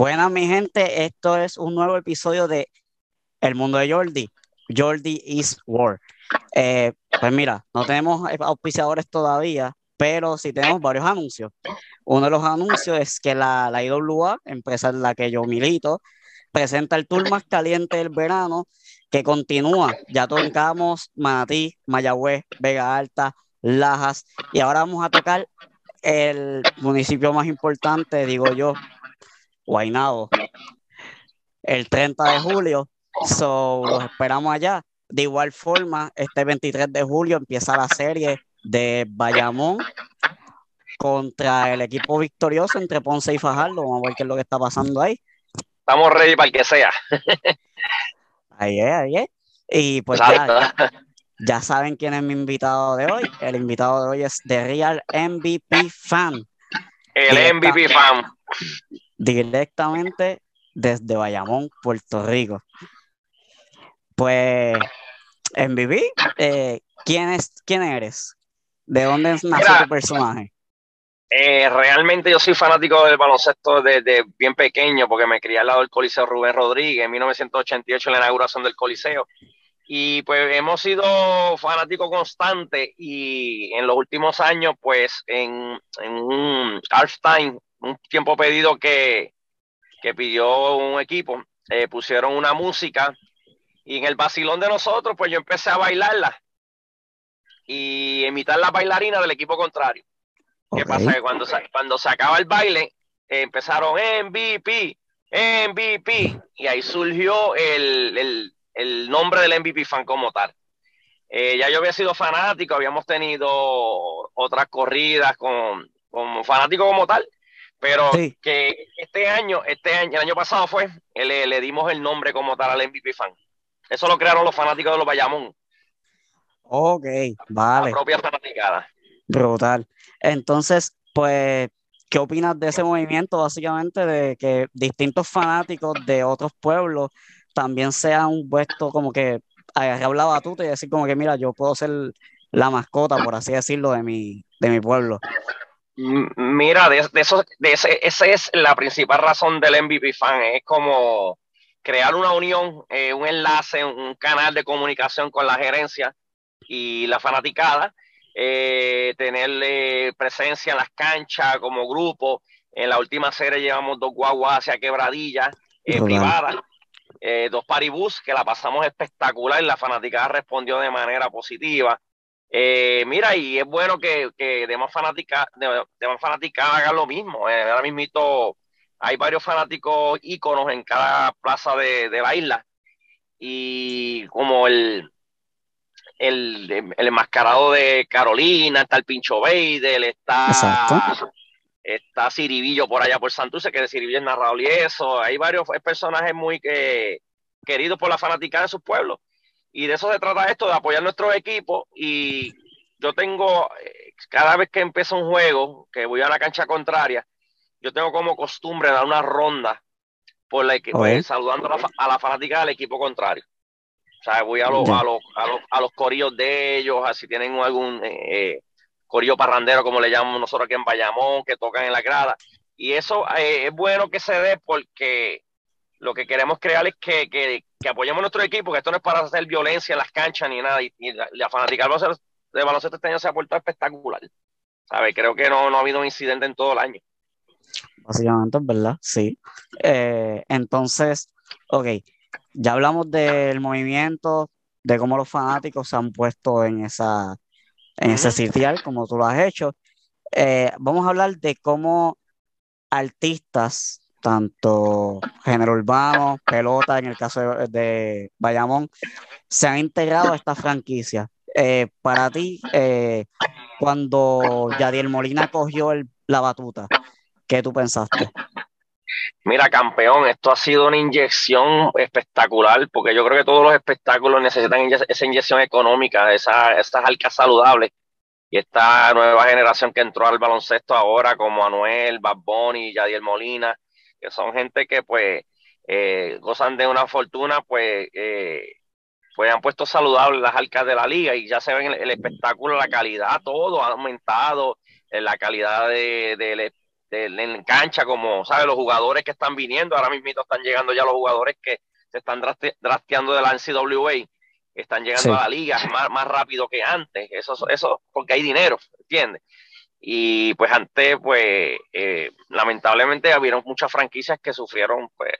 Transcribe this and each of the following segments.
Buenas, mi gente. Esto es un nuevo episodio de El Mundo de Jordi. Jordi is War. Eh, pues mira, no tenemos auspiciadores todavía, pero sí tenemos varios anuncios. Uno de los anuncios es que la, la IWA, empresa en la que yo milito, presenta el tour más caliente del verano que continúa. Ya tocamos Manatí, Mayagüez, Vega Alta, Lajas y ahora vamos a tocar el municipio más importante, digo yo, Guaynabo, el 30 de julio. So, los esperamos allá. De igual forma, este 23 de julio empieza la serie de Bayamón contra el equipo victorioso entre Ponce y Fajardo. Vamos a ver qué es lo que está pasando ahí. Estamos ready para el que sea. ahí es, ahí es. Y pues ya, ya, saben quién es mi invitado de hoy. El invitado de hoy es The Real MVP Fan. El MVP Fan. Directamente desde Bayamón, Puerto Rico. Pues, MVP, eh, ¿quién, es, ¿quién eres? ¿De dónde nació tu personaje? Eh, realmente yo soy fanático del baloncesto desde bien pequeño porque me crié al lado del Coliseo Rubén Rodríguez en 1988 en la inauguración del Coliseo. Y pues hemos sido fanáticos constantes y en los últimos años pues en, en un halftime, un tiempo pedido que, que pidió un equipo, eh, pusieron una música y en el vacilón de nosotros pues yo empecé a bailarla y imitar la bailarina del equipo contrario. ¿Qué pasa? Que cuando, cuando se acaba el baile, eh, empezaron MVP, MVP, y ahí surgió el, nombre del MVP fan como tal. Eh, ya yo había sido fanático, habíamos tenido otras corridas con, con fanático como tal, pero que este año, este año, el año pasado fue, le, le, dimos el nombre como tal al MVP fan. Eso lo crearon los fanáticos de los Bayamón. Ok, vale. La propia fanaticada. Brutal. Entonces, pues, ¿qué opinas de ese movimiento, básicamente, de que distintos fanáticos de otros pueblos también sean puesto como que agarrar la batuta y decir como que, mira, yo puedo ser la mascota, por así decirlo, de mi, de mi pueblo? Mira, de, eso, de ese, esa es la principal razón del MVP Fan, es como crear una unión, eh, un enlace, un canal de comunicación con la gerencia y la fanaticada, eh, tener presencia en las canchas como grupo. En la última serie llevamos dos guaguas hacia quebradillas eh, privadas, eh, dos paribus que la pasamos espectacular. La fanaticada respondió de manera positiva. Eh, mira, y es bueno que, que demás fanáticas de, fanática hagan lo mismo. ahora mismo hay varios fanáticos íconos en cada plaza de, de la isla. Y como el, el, el enmascarado de Carolina, está el Pincho Beidel, está, está Ciribillo por allá por Santurce, que de Ciribillo es narrador y eso. Hay varios personajes muy que, queridos por la fanática de sus pueblos. Y de eso se trata esto, de apoyar nuestro equipo. Y yo tengo, eh, cada vez que empiezo un juego, que voy a la cancha contraria, yo tengo como costumbre dar una ronda por la, saludando a la, a la fanática del equipo contrario. O sea, voy a los, a los, a los, a los corillos de ellos, así tienen algún eh, corillo parrandero, como le llamamos nosotros aquí en Bayamón, que tocan en la grada. Y eso eh, es bueno que se dé porque lo que queremos crear es que, que, que, apoyemos nuestro equipo, que esto no es para hacer violencia en las canchas ni nada. Y, la, la fanática de baloncesto este año se ha vuelto espectacular. ¿Sabe? Creo que no, no ha habido un incidente en todo el año. Básicamente, ¿verdad? Sí. Eh, entonces, ok ya hablamos del movimiento, de cómo los fanáticos se han puesto en, esa, en ese sitial, como tú lo has hecho. Eh, vamos a hablar de cómo artistas, tanto género urbano, pelota, en el caso de, Bayamón, se han integrado a esta franquicia. Eh, para ti, eh, cuando Yadiel Molina cogió la batuta, ¿qué tú pensaste? Mira, campeón, esto ha sido una inyección espectacular, porque yo creo que todos los espectáculos necesitan esa inyección económica, esa, esas arcas saludables. Y esta nueva generación que entró al baloncesto ahora, como Anuel, Bad Bunny, Yadiel Molina, que son gente que pues eh, gozan de una fortuna, pues, eh, pues han puesto saludables las arcas de la liga y ya se ven el, espectáculo, la calidad, todo ha aumentado, eh, la calidad de, de, en cancha, como, ¿sabes? Los jugadores que están viniendo, ahora mismo están llegando ya los jugadores que se están drasteando de la NCAA, están llegando a la liga más, más rápido que antes, eso, eso porque hay dinero, ¿entiendes? Y pues antes, pues, eh, lamentablemente habían muchas franquicias que sufrieron, pues,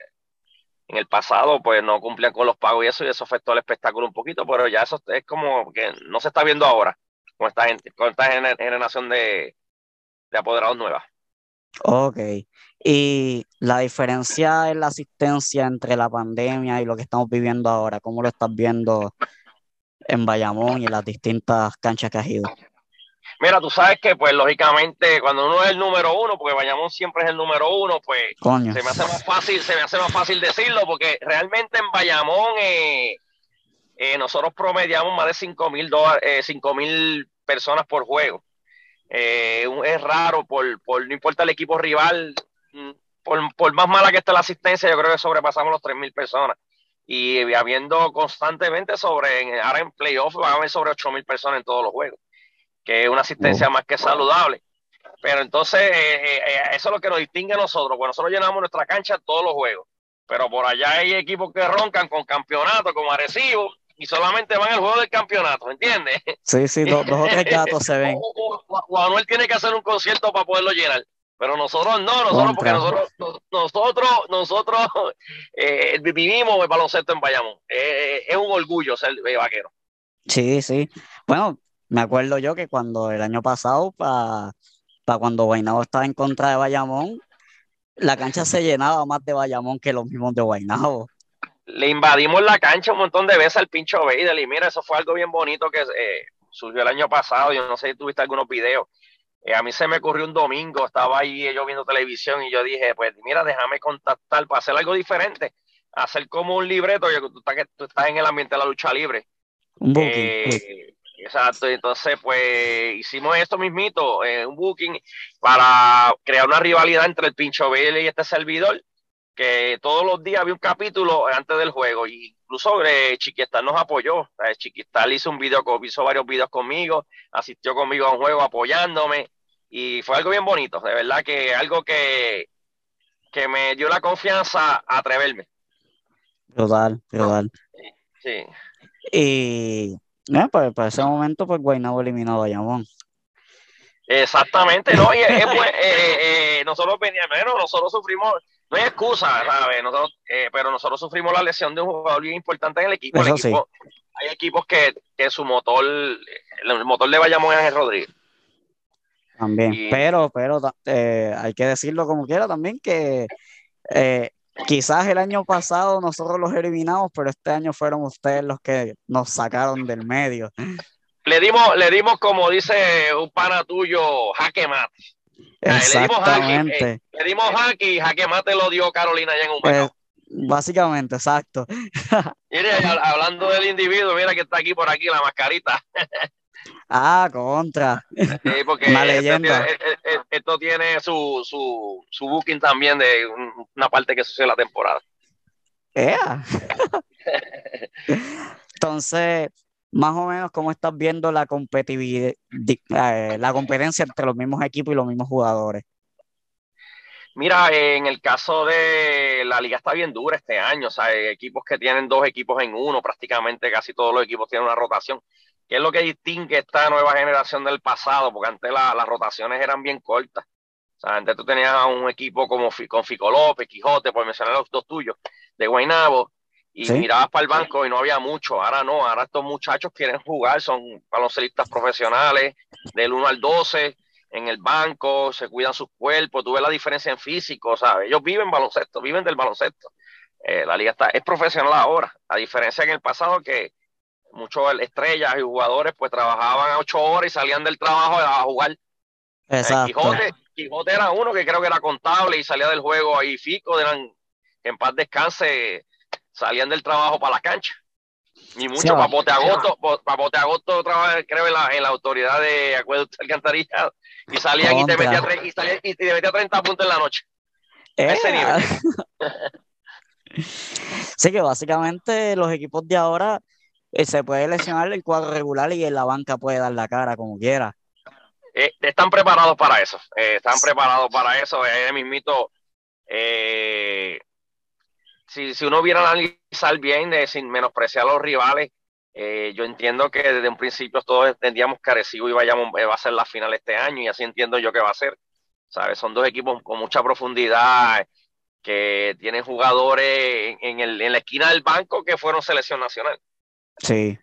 en el pasado, pues no cumplían con los pagos y eso, y eso afectó el espectáculo un poquito, pero ya eso es como que no se está viendo ahora con esta gente, con esta generación de, de apoderados nuevas. Ok. Y la diferencia en la asistencia entre la pandemia y lo que estamos viviendo ahora, ¿cómo lo estás viendo en Bayamón y en las distintas canchas que has ido? Mira, tú sabes que, pues, lógicamente, cuando uno es el número uno, porque Bayamón siempre es el número uno, pues, se me hace más fácil, se me hace más fácil decirlo, porque realmente en Bayamón eh, eh, nosotros promediamos más de 5 mil eh, mil personas por juego. es raro, por, por, no importa el equipo rival, mm, por, por, más mala que esté la asistencia, yo creo que sobrepasamos los 3 mil personas. Y habiendo constantemente sobre, ahora en playoff, van a haber sobre 8 mil personas en todos los juegos que es una asistencia más que saludable. Pero entonces, eh, eh, eh, eso es lo que nos distingue a nosotros, porque nosotros llenamos nuestra cancha todos los juegos. Pero por allá hay equipos que roncan con campeonato, como Arecibo, y solamente van al juego del campeonato, ¿entiendes? Sí, sí, dos, o tres gatos se ven. Juan tiene que hacer un concierto para poderlo llenar. Pero nosotros no, nosotros, porque nosotros, nosotros, nosotros vivimos el baloncesto en Bayamón. es un orgullo ser vaquero. Sí, sí. Bueno, me acuerdo yo que cuando el año pasado, para cuando Guaynabo estaba en contra de Bayamón, la cancha se llenaba más de Bayamón que los mismos de Guaynabo. Le invadimos la cancha un montón de veces al pincho Beidel y mira, eso fue algo bien bonito que eh, surgió el año pasado. Yo no sé si tuviste algunos videos. Eh, a mí se me ocurrió un domingo, estaba ahí yo viendo televisión y yo dije, pues mira, déjame contactar para hacer algo diferente, hacer como un libreto, que tú estás, tú estás en el ambiente de la lucha libre. Un eh, Exacto, entonces pues hicimos esto mismito, eh, un booking para crear una rivalidad entre el Pincho Vélez y este servidor, que todos los días había un capítulo antes del juego, y incluso eh, Chiquistal nos apoyó, eh, Chiquistal hizo un video, hizo varios videos conmigo, asistió conmigo a un juego apoyándome, y fue algo bien bonito, de verdad que algo que, que me dio la confianza a atreverme. Total, total. Sí. Y no, pues para ese momento, pues Guaynabo eliminó a Bayamón. Exactamente, ¿no? Y es, pues, eh, eh, nosotros veníamos, nosotros sufrimos, no hay excusa, ¿sabes? Nosotros, eh, pero nosotros sufrimos la lesión de un jugador bien importante en el equipo. Hay equipos que, que, su motor, el motor de Bayamón es Ángel Rodríguez. También, pero, pero hay que decirlo como quiera también que quizás el año pasado nosotros los eliminamos, pero este año fueron ustedes los que nos sacaron del medio. Le dimos, le dimos como dice un pana tuyo, jaque mate. Exactamente. Eh, le dimos jaque, y jaque mate lo dio Carolina ya en un pues, Básicamente, exacto. Mire, hablando del individuo, mira que está aquí por aquí la mascarita. Ah, contra. Sí, porque Esto, tiene, su, su, su, booking también de una parte que sucede la temporada. Entonces, más o menos, ¿cómo estás viendo la competitividad, eh, la competencia entre los mismos equipos y los mismos jugadores? Mira, en el caso de la liga está bien dura este año, o sea, hay equipos que tienen dos equipos en uno, prácticamente casi todos los equipos tienen una rotación. ¿Qué es lo que distingue esta nueva generación del pasado? Porque antes las rotaciones eran bien cortas. O sea, antes tú tenías un equipo como con Fico López, Quijote, por mencionar los dos tuyos, de Guaynabo, y mirabas para el banco y no había mucho. Ahora no, ahora estos muchachos quieren jugar, son baloncelistas profesionales, del 1 al 12, en el banco, se cuidan sus cuerpos, tú ves la diferencia en físico, ¿sabes? Ellos viven baloncesto, viven del baloncesto. Eh, la liga está, es profesional ahora, a diferencia en el pasado que muchos estrellas y jugadores pues trabajaban ocho horas y salían del trabajo a jugar. Eh, Exacto. Quijote, era uno que creo que era contable y salía del juego ahí Fico, eran en paz descanse, salían del trabajo para la cancha. Y mucho, Papote Agosto, Papote Agosto trabajaba, creo, en la, en la autoridad de acueducto alcantarillado y salían y te, metía, y, salía, y te metía 30 puntos en la noche. Ese nivel. sí, que básicamente los equipos de ahora eh, se puede lesionar el cuadro regular y en la banca puede dar la cara como quiera. eh, están preparados para eso. Eh, están preparados para eso. Eh, mismito, si, si uno viera analizar bien, sin menospreciar a los rivales, yo entiendo que desde un principio todos entendíamos que Arecibo iba a, ser la final este año y así entiendo yo que va a ser. ¿sabes? Son dos equipos con mucha profundidad, que tienen jugadores en, el, en la esquina del banco que fueron selección nacional. Sí,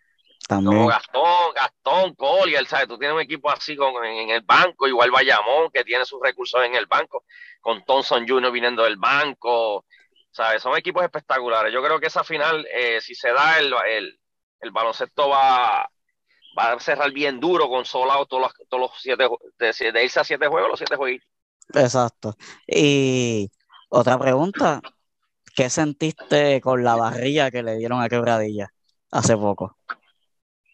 también. Como Gastón, Gastón, Collier, ¿sabes? Tú tienes un equipo así con, en, el banco, igual Bayamón, que tiene sus recursos en el banco, con Thompson Jr. viniendo del banco, ¿sabes? Son equipos espectaculares. Yo creo que esa final, eh, si se da, el, el, el, baloncesto va, va a cerrar bien duro, con solado todos los, todos los siete, de, de irse a siete juegos, los siete jueguitos. Exacto. Y otra pregunta, ¿qué sentiste con la barrilla que le dieron a Quebradilla hace poco?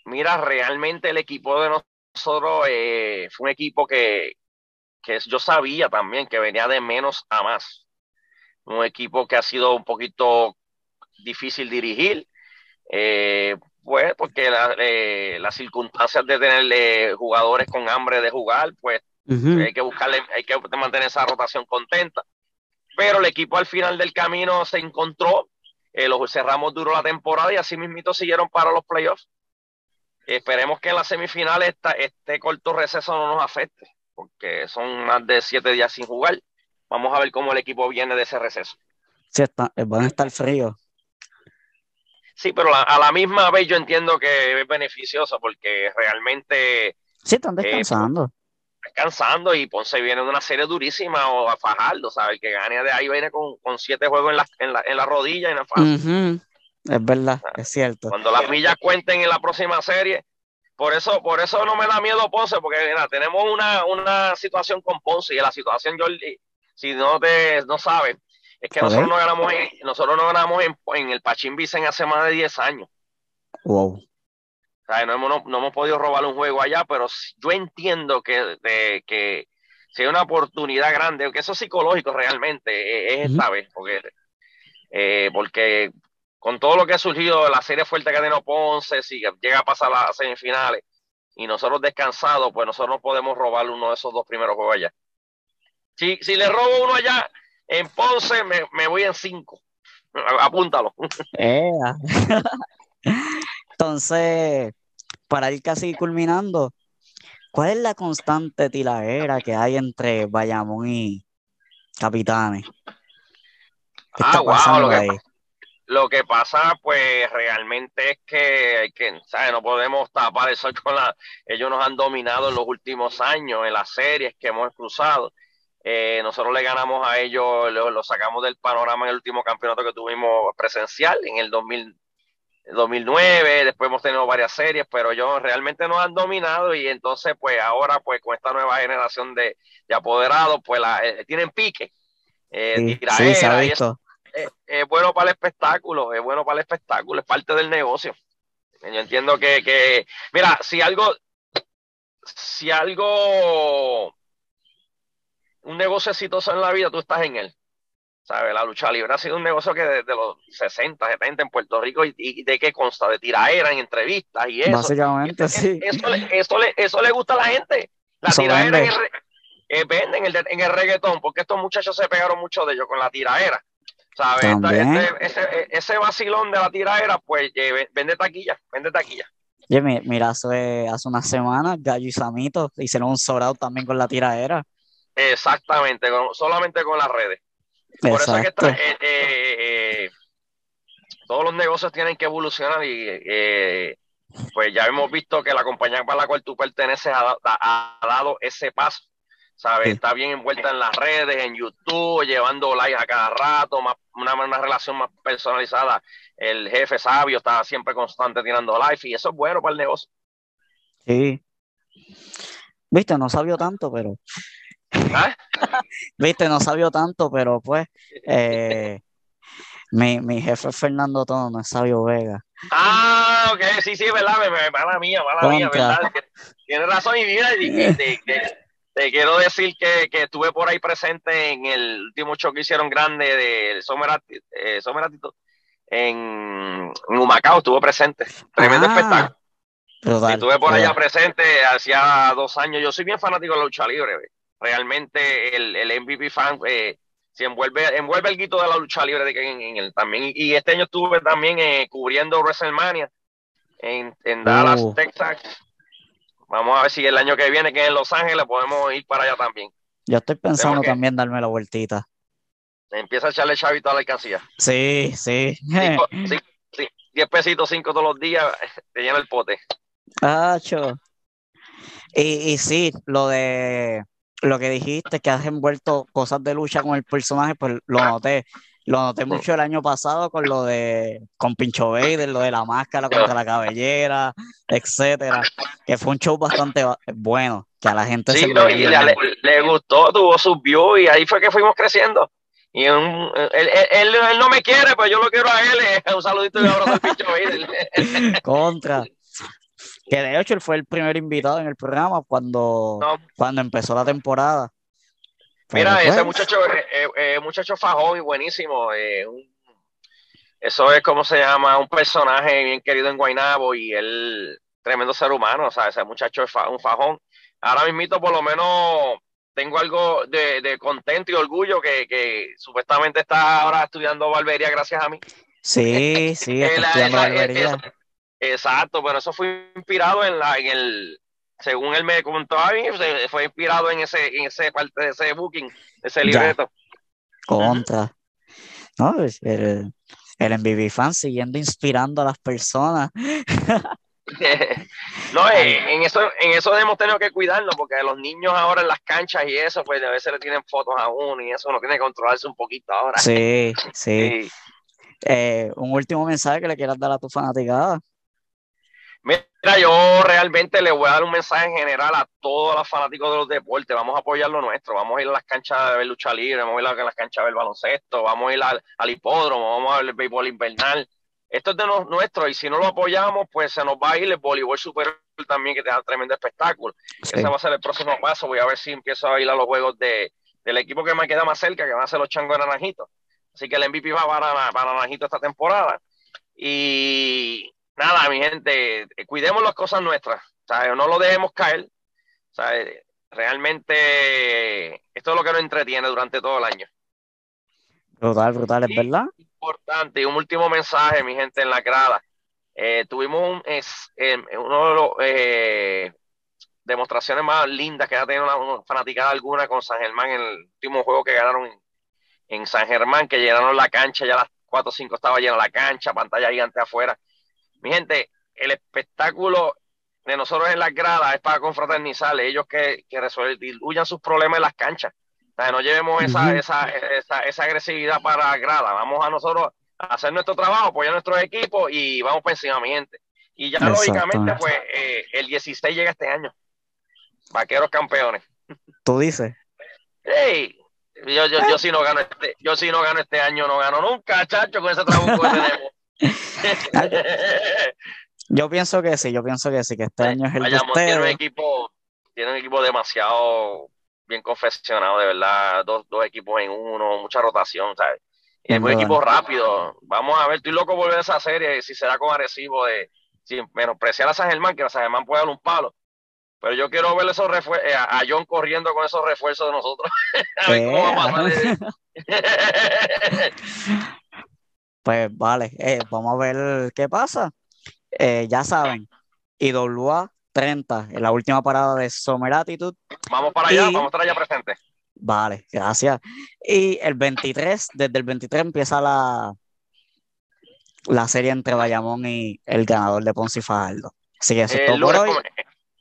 Mira, realmente el equipo de nosotros eh, fue un equipo que, yo sabía también que venía de menos a más. Un equipo que ha sido un poquito difícil dirigir, eh, pues porque eh, las circunstancias de tener jugadores con hambre de jugar, pues hay que buscarle, hay que mantener esa rotación contenta. Pero el equipo al final del camino se encontró, eh, los cerramos duro la temporada y así mismito siguieron para los playoffs. Esperemos que en las semifinales este corto receso no nos afecte, porque son más de siete días sin jugar. Vamos a ver cómo el equipo viene de ese receso. Sí, está, van a estar fríos. Sí, pero a la misma vez yo entiendo que es beneficioso porque realmente... Sí, están descansando descansando y Ponce viene de una serie durísima o a Fajardo, ¿sabes? El que gane de ahí viene con, siete juegos en la, en la, en la rodilla y en Es verdad, ah, es cierto. Cuando las millas cuenten en la próxima serie, por eso, por eso no me da miedo Ponce, porque mira, tenemos una, una situación con Ponce y la situación, yo si no te no sabes, es que nosotros no ganamos en, nosotros no ganamos en, en el Pachín Vicen hace más de 10 años. Wow. No, hemos, no, hemos podido robar un juego allá, pero yo entiendo que, de, que si una oportunidad grande, aunque eso es psicológico realmente, e, es esta vez, porque, eh, porque con todo lo que ha surgido, la serie fuerte que ha tenido Ponce, si llega a pasar a las semifinales y nosotros descansados, pues nosotros no podemos robar uno de esos dos primeros juegos allá. Si, si le robo uno allá en Ponce, me, me voy en cinco. Apúntalo. Eh. Entonces, para ir casi culminando, ¿cuál es la constante tiradera que hay entre Bayamón y Capitanes? ah, wow, lo que, lo que, pasa, pues realmente es que, que ¿sabes? no podemos tapar eso con la. Ellos nos han dominado en los últimos años, en las series que hemos cruzado. Eh, nosotros le ganamos a ellos, lo, lo, sacamos del panorama en el último campeonato que tuvimos presencial en el 2000, 2009, después hemos tenido varias series, pero ellos realmente nos han dominado y entonces pues ahora pues con esta nueva generación de, apoderados pues la, eh, tienen pique. Eh, sí, se ha visto. Es, bueno para el espectáculo, es bueno para el espectáculo, es parte del negocio. Yo entiendo que, que mira, si algo, si algo, un negocio exitoso en la vida, tú estás en él. ¿Sabes? La lucha libre ha sido un negocio que desde los 60, 70 en Puerto Rico y, de qué consta, de tiraera en entrevistas y eso. Básicamente, sí. Eso, eso, le, eso le gusta a la gente. La tiraera en el, eh, venden en el, en el reggaetón, porque estos muchachos se pegaron mucho de ellos con la tiraera. ¿Sabes? ese, ese, vacilón de la tiraera, pues vende taquilla, vende taquilla. Oye, mira, hace, hace unas semanas Gallo y Samito hicieron un sobrado también con la tiraera. Exactamente, solamente con las redes. Por eso es que eh, eh, eh, todos los negocios tienen que evolucionar y pues ya hemos visto que la compañía para la cual tú perteneces ha, dado ese paso. ¿sabes? Está bien envuelta en las redes, en YouTube, llevando likes a cada rato, más, una, una, relación más personalizada. El jefe sabio está siempre constante tirando live y eso es bueno para el negocio. Sí. Viste, no sabio tanto, pero ¿Ah? Viste, no sabio tanto, pero pues eh, mi, mi, jefe Fernando Tono, no es Sabio Vega. Ah, ok, sí, sí, verdad, mala mía, mala mía, verdad. Tienes razón, y mira, te, quiero decir que, que, estuve por ahí presente en el último show que hicieron grande de Someratito, eh, en, en Humacao, estuve presente. Tremendo ah, espectáculo. estuve por allá presente hacía dos años. Yo soy bien fanático de la lucha libre. Realmente el, el MVP fan eh, se envuelve, envuelve el guito de la lucha libre de que en, el, también. Y este año estuve también eh, cubriendo WrestleMania en, en Dallas, uh. Texas. Vamos a ver si el año que viene, que es en Los Ángeles, podemos ir para allá también. Yo estoy pensando también darme la vueltita. Empieza a echarle chavito a la alcancía. Sí, sí. Diez pesitos, cinco todos los días, te llena el pote. Ah, y, y sí, lo de lo que dijiste, que has envuelto cosas de lucha con el personaje, pues lo noté. Lo noté mucho el año pasado con lo de con Pincho Vader, lo de la máscara contra la cabellera, etcétera, que fue un show bastante bueno, que a la gente se le, gustó, tuvo sus views y ahí fue que fuimos creciendo. Y él, él, no me quiere, pero yo lo quiero a él. Un saludito y un abrazo al Pincho Vader. Contra. Que de hecho él fue el primer invitado en el programa cuando, cuando empezó la temporada. Mira, ese muchacho, eh, eh, eh, muchacho fajón y buenísimo. eso es como se llama, un personaje bien querido en Guaynabo y él, tremendo ser humano. O sea, ese muchacho es un fajón. Ahora mismo, por lo menos, tengo algo de, contento y orgullo que, que, supuestamente está ahora estudiando barbería gracias a mí. Sí, sí, está estudiando barbería. Exacto, pero eso fue inspirado en la, en el, según él me contó a mí, fue inspirado en ese, en ese parte de ese booking, ese libreto. Contra. No, el, el MVB fan siguiendo inspirando a las personas. no, en, eso, en eso hemos tenido que cuidarnos, porque los niños ahora en las canchas y eso, pues a veces le tienen fotos a uno y eso uno tiene que controlarse un poquito ahora. Sí, sí. Eh, un último mensaje que le quieras dar a tu fanaticada. Mira, yo realmente le voy a dar un mensaje en general a todos los fanáticos de los deportes. Vamos a apoyar lo nuestro. Vamos a ir a las canchas de ver lucha libre, vamos a ir a las canchas de ver baloncesto, vamos a ir al, hipódromo, vamos a ver el béisbol invernal. Esto es de los nuestros y si no lo apoyamos, pues se nos va a ir el voleibol superior también, que te da tremendo espectáculo. Ese va a ser el próximo paso. Voy a ver si empiezo a ir a los juegos de, del equipo que me queda más cerca, que van a ser los changos de Naranjito. Así que el MVP va para, para Naranjito esta temporada. Y nada, mi gente, eh, cuidemos las cosas nuestras, no lo dejemos caer. Realmente esto es lo que nos entretiene durante todo el año. Brutal, brutal, es verdad. Importante, y un último mensaje, mi gente, en la grada. Eh, tuvimos un, es, em, uno de los eh, demostraciones más lindas que ha tenido una, fanaticada alguna con San Germán en el último juego que ganaron en, en San Germán, que llenaron la cancha, ya las 4 o 5 estaba llena la cancha, pantalla gigante afuera. Mi gente, el espectáculo de nosotros en las gradas es para confraternizar, ellos que, que resuelvan sus problemas en las canchas. O sea, no llevemos esa, esa, esa, esa, agresividad para la grada. Vamos a nosotros a hacer nuestro trabajo, apoyar a nuestros equipos y vamos por encima, mi gente. Y ya lógicamente, pues eh, el 16 llega este año. Vaqueros campeones. ¿Tú dices? Hey, yo, yo, yo, si no gano este, yo si no gano este año, no gano nunca, chacho, con ese trabajo que tenemos. Yo pienso que sí, yo pienso que sí, que este año es el de Tiene un equipo, tiene un equipo demasiado bien confeccionado, de verdad, dos, dos equipos en uno, mucha rotación, ¿sabes? Y es un equipo rápido. Vamos a ver, estoy loco por ver esa serie, si será con agresivo de sin menospreciar a San Germán, que a San Germán puede dar un palo. Pero yo quiero ver esos eh, a John corriendo con esos refuerzos de nosotros. a ver cómo va a pasar. Pues vale, eh, vamos a ver qué pasa. Eh, ya saben, IWA 30, en la última parada de Summer Attitude. Vamos para allá, vamos a estar allá presente. Vale, gracias. Y el 23, desde el 23 empieza la, la serie entre Bayamón y el ganador de Ponce y Fajardo. Así que eso es todo por hoy.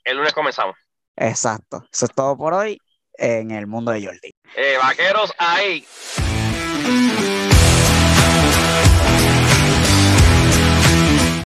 El lunes comenzamos. Exacto, eso es todo por hoy en el mundo de Jordi. Eh, vaqueros, ahí.